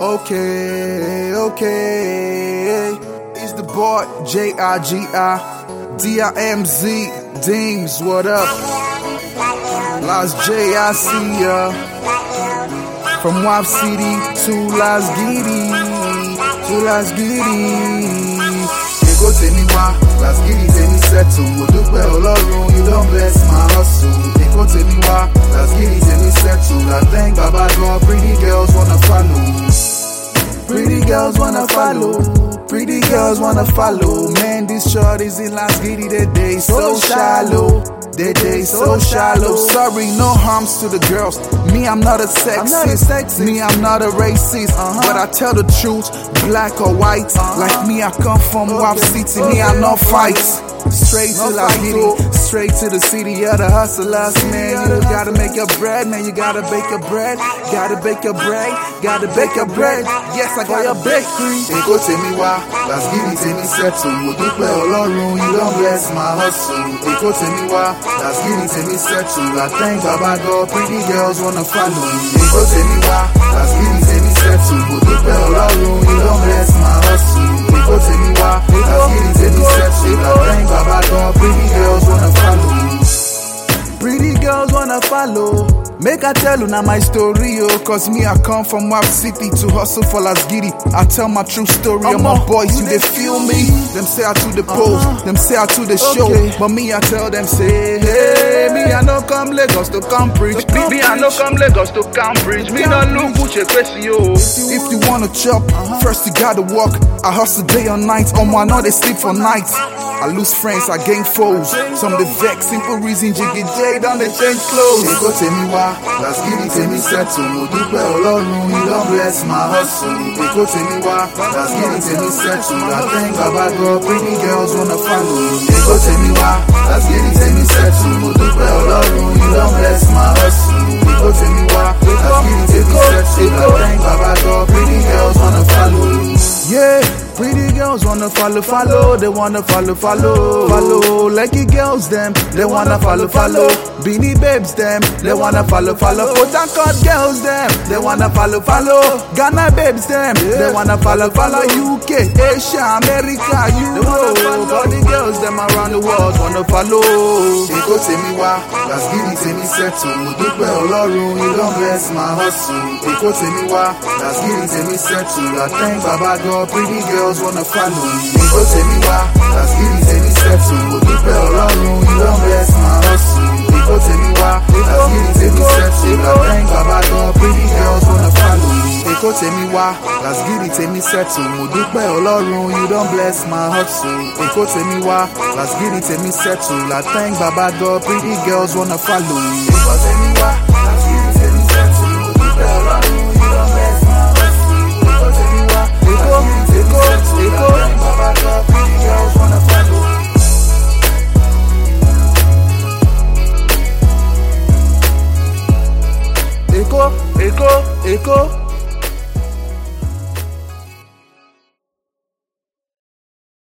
Okay, okay. It's the boy J I G I D I M Z Deems. What up? Las J I ya. Uh. From Wap City to Las Giddy, to Las Giddy. Èkó tèmi wá, Las Giddy tèmi settle. Mo dúpẹ́ Ọlọ́run, you don bless my hustle. Èkó wanna follow. Pretty girls wanna follow. Man, this these shorties in Las Giddy, they day so shallow. They day so shallow. Sorry, no harms to the girls. Me, I'm not a sexist. I'm not a sexist. Me, I'm not a racist. Uh-huh. But I tell the truth, black or white. Like me, I come from Wap City. Me, I okay, no okay. fights. Straight to fight, oh. straight to the city of the hustlers, man. You gotta make your bread, man. You gotta bake your bread, gotta bake your bread, gotta bake your bread. Yes, I got your bakery. Èkó tèmi wá, Las Giddy tèmi settle. Mo dúpẹ́ Ọlọ́run, you don bless my hustle. Èkó tèmi wá, Giddy tèmi settle. I thank Baba God, pretty girls wanna follow me. Èkó tèmi wá, Las Giddy tèmi settle. Mo dúpẹ́ Ọlọ́run, you don bless my hustle. Èkó tèmi wá, Make I tell you now my story, oh. Cause me, I come from Wap City to hustle for Las Giddy. I tell my true story, all my boys, you they dey feel me. Them say I to the pose, Uh-huh. them say I to the show. But me, I tell them, say, hey, me, I come Lagos to preach. To come me, I no come Lagos to Cambridge. Me, no look Uche Kwesi, yo. If you wanna chop, uh-huh. first you gotta walk. I hustle day or night, oh, on my know they sleep for nights. I lose friends, I gain foes. Some the vex, simple reason, Jiggy J, down they change clothes. Èkó tèmi wá, Las Giddy tèmi settle. Mo dúpẹ́ Ọlọ́run, you don bless my hustle. Èkó tèmi wá, Las Giddy tèmi settle. I thank Baba God, pretty girls wanna follow. me. Go Èkó tèmi wá, Las Giddy tèmi settle. Mo dúpẹ́ Ọlọ́run, you don bless my hustle. Èkó tèmi wá, Las Giddy tèmi settle. I thank Baba God, pretty girls wanna follow. Yeah. Pretty girls wanna follow, follow, they wanna follow, follow, follow. Lucky girls, them, they wanna follow, follow. Beanie babes, them, they wanna follow, follow. Port Harcourt girls, them, they wanna follow, follow. Ghana babes, them, they wanna follow, follow. UK, Asia, America, Europe. All the girls, them around the world wanna follow. Èkó tèmi wá, Las Giddy tèmi settle. Mo dúpẹ́ Ọlọ́run, you don bless my hustle. Èkó tèmi wá, Las Giddy tèmi settle. I thank Baba God, pretty girls wanna follow me. Èkó tèmi wá, Las Giddy tèmi settle. Mo dúpẹ́ Ọlọ́run, you don bless my hustle. Èkó tèmi wá, Las Giddy tèmi settle. I thank Baba God, pretty girls wanna follow me. Èkó tèmi wá, Giddy tèmi settle. Mo dúpẹ́ Ọlọ́run, you don bless my hustle. Èkó tèmi wá, Giddy tèmi. I thank Baba God, pretty girls wanna follow me. Wá, Èkó, Èkó, Èkó.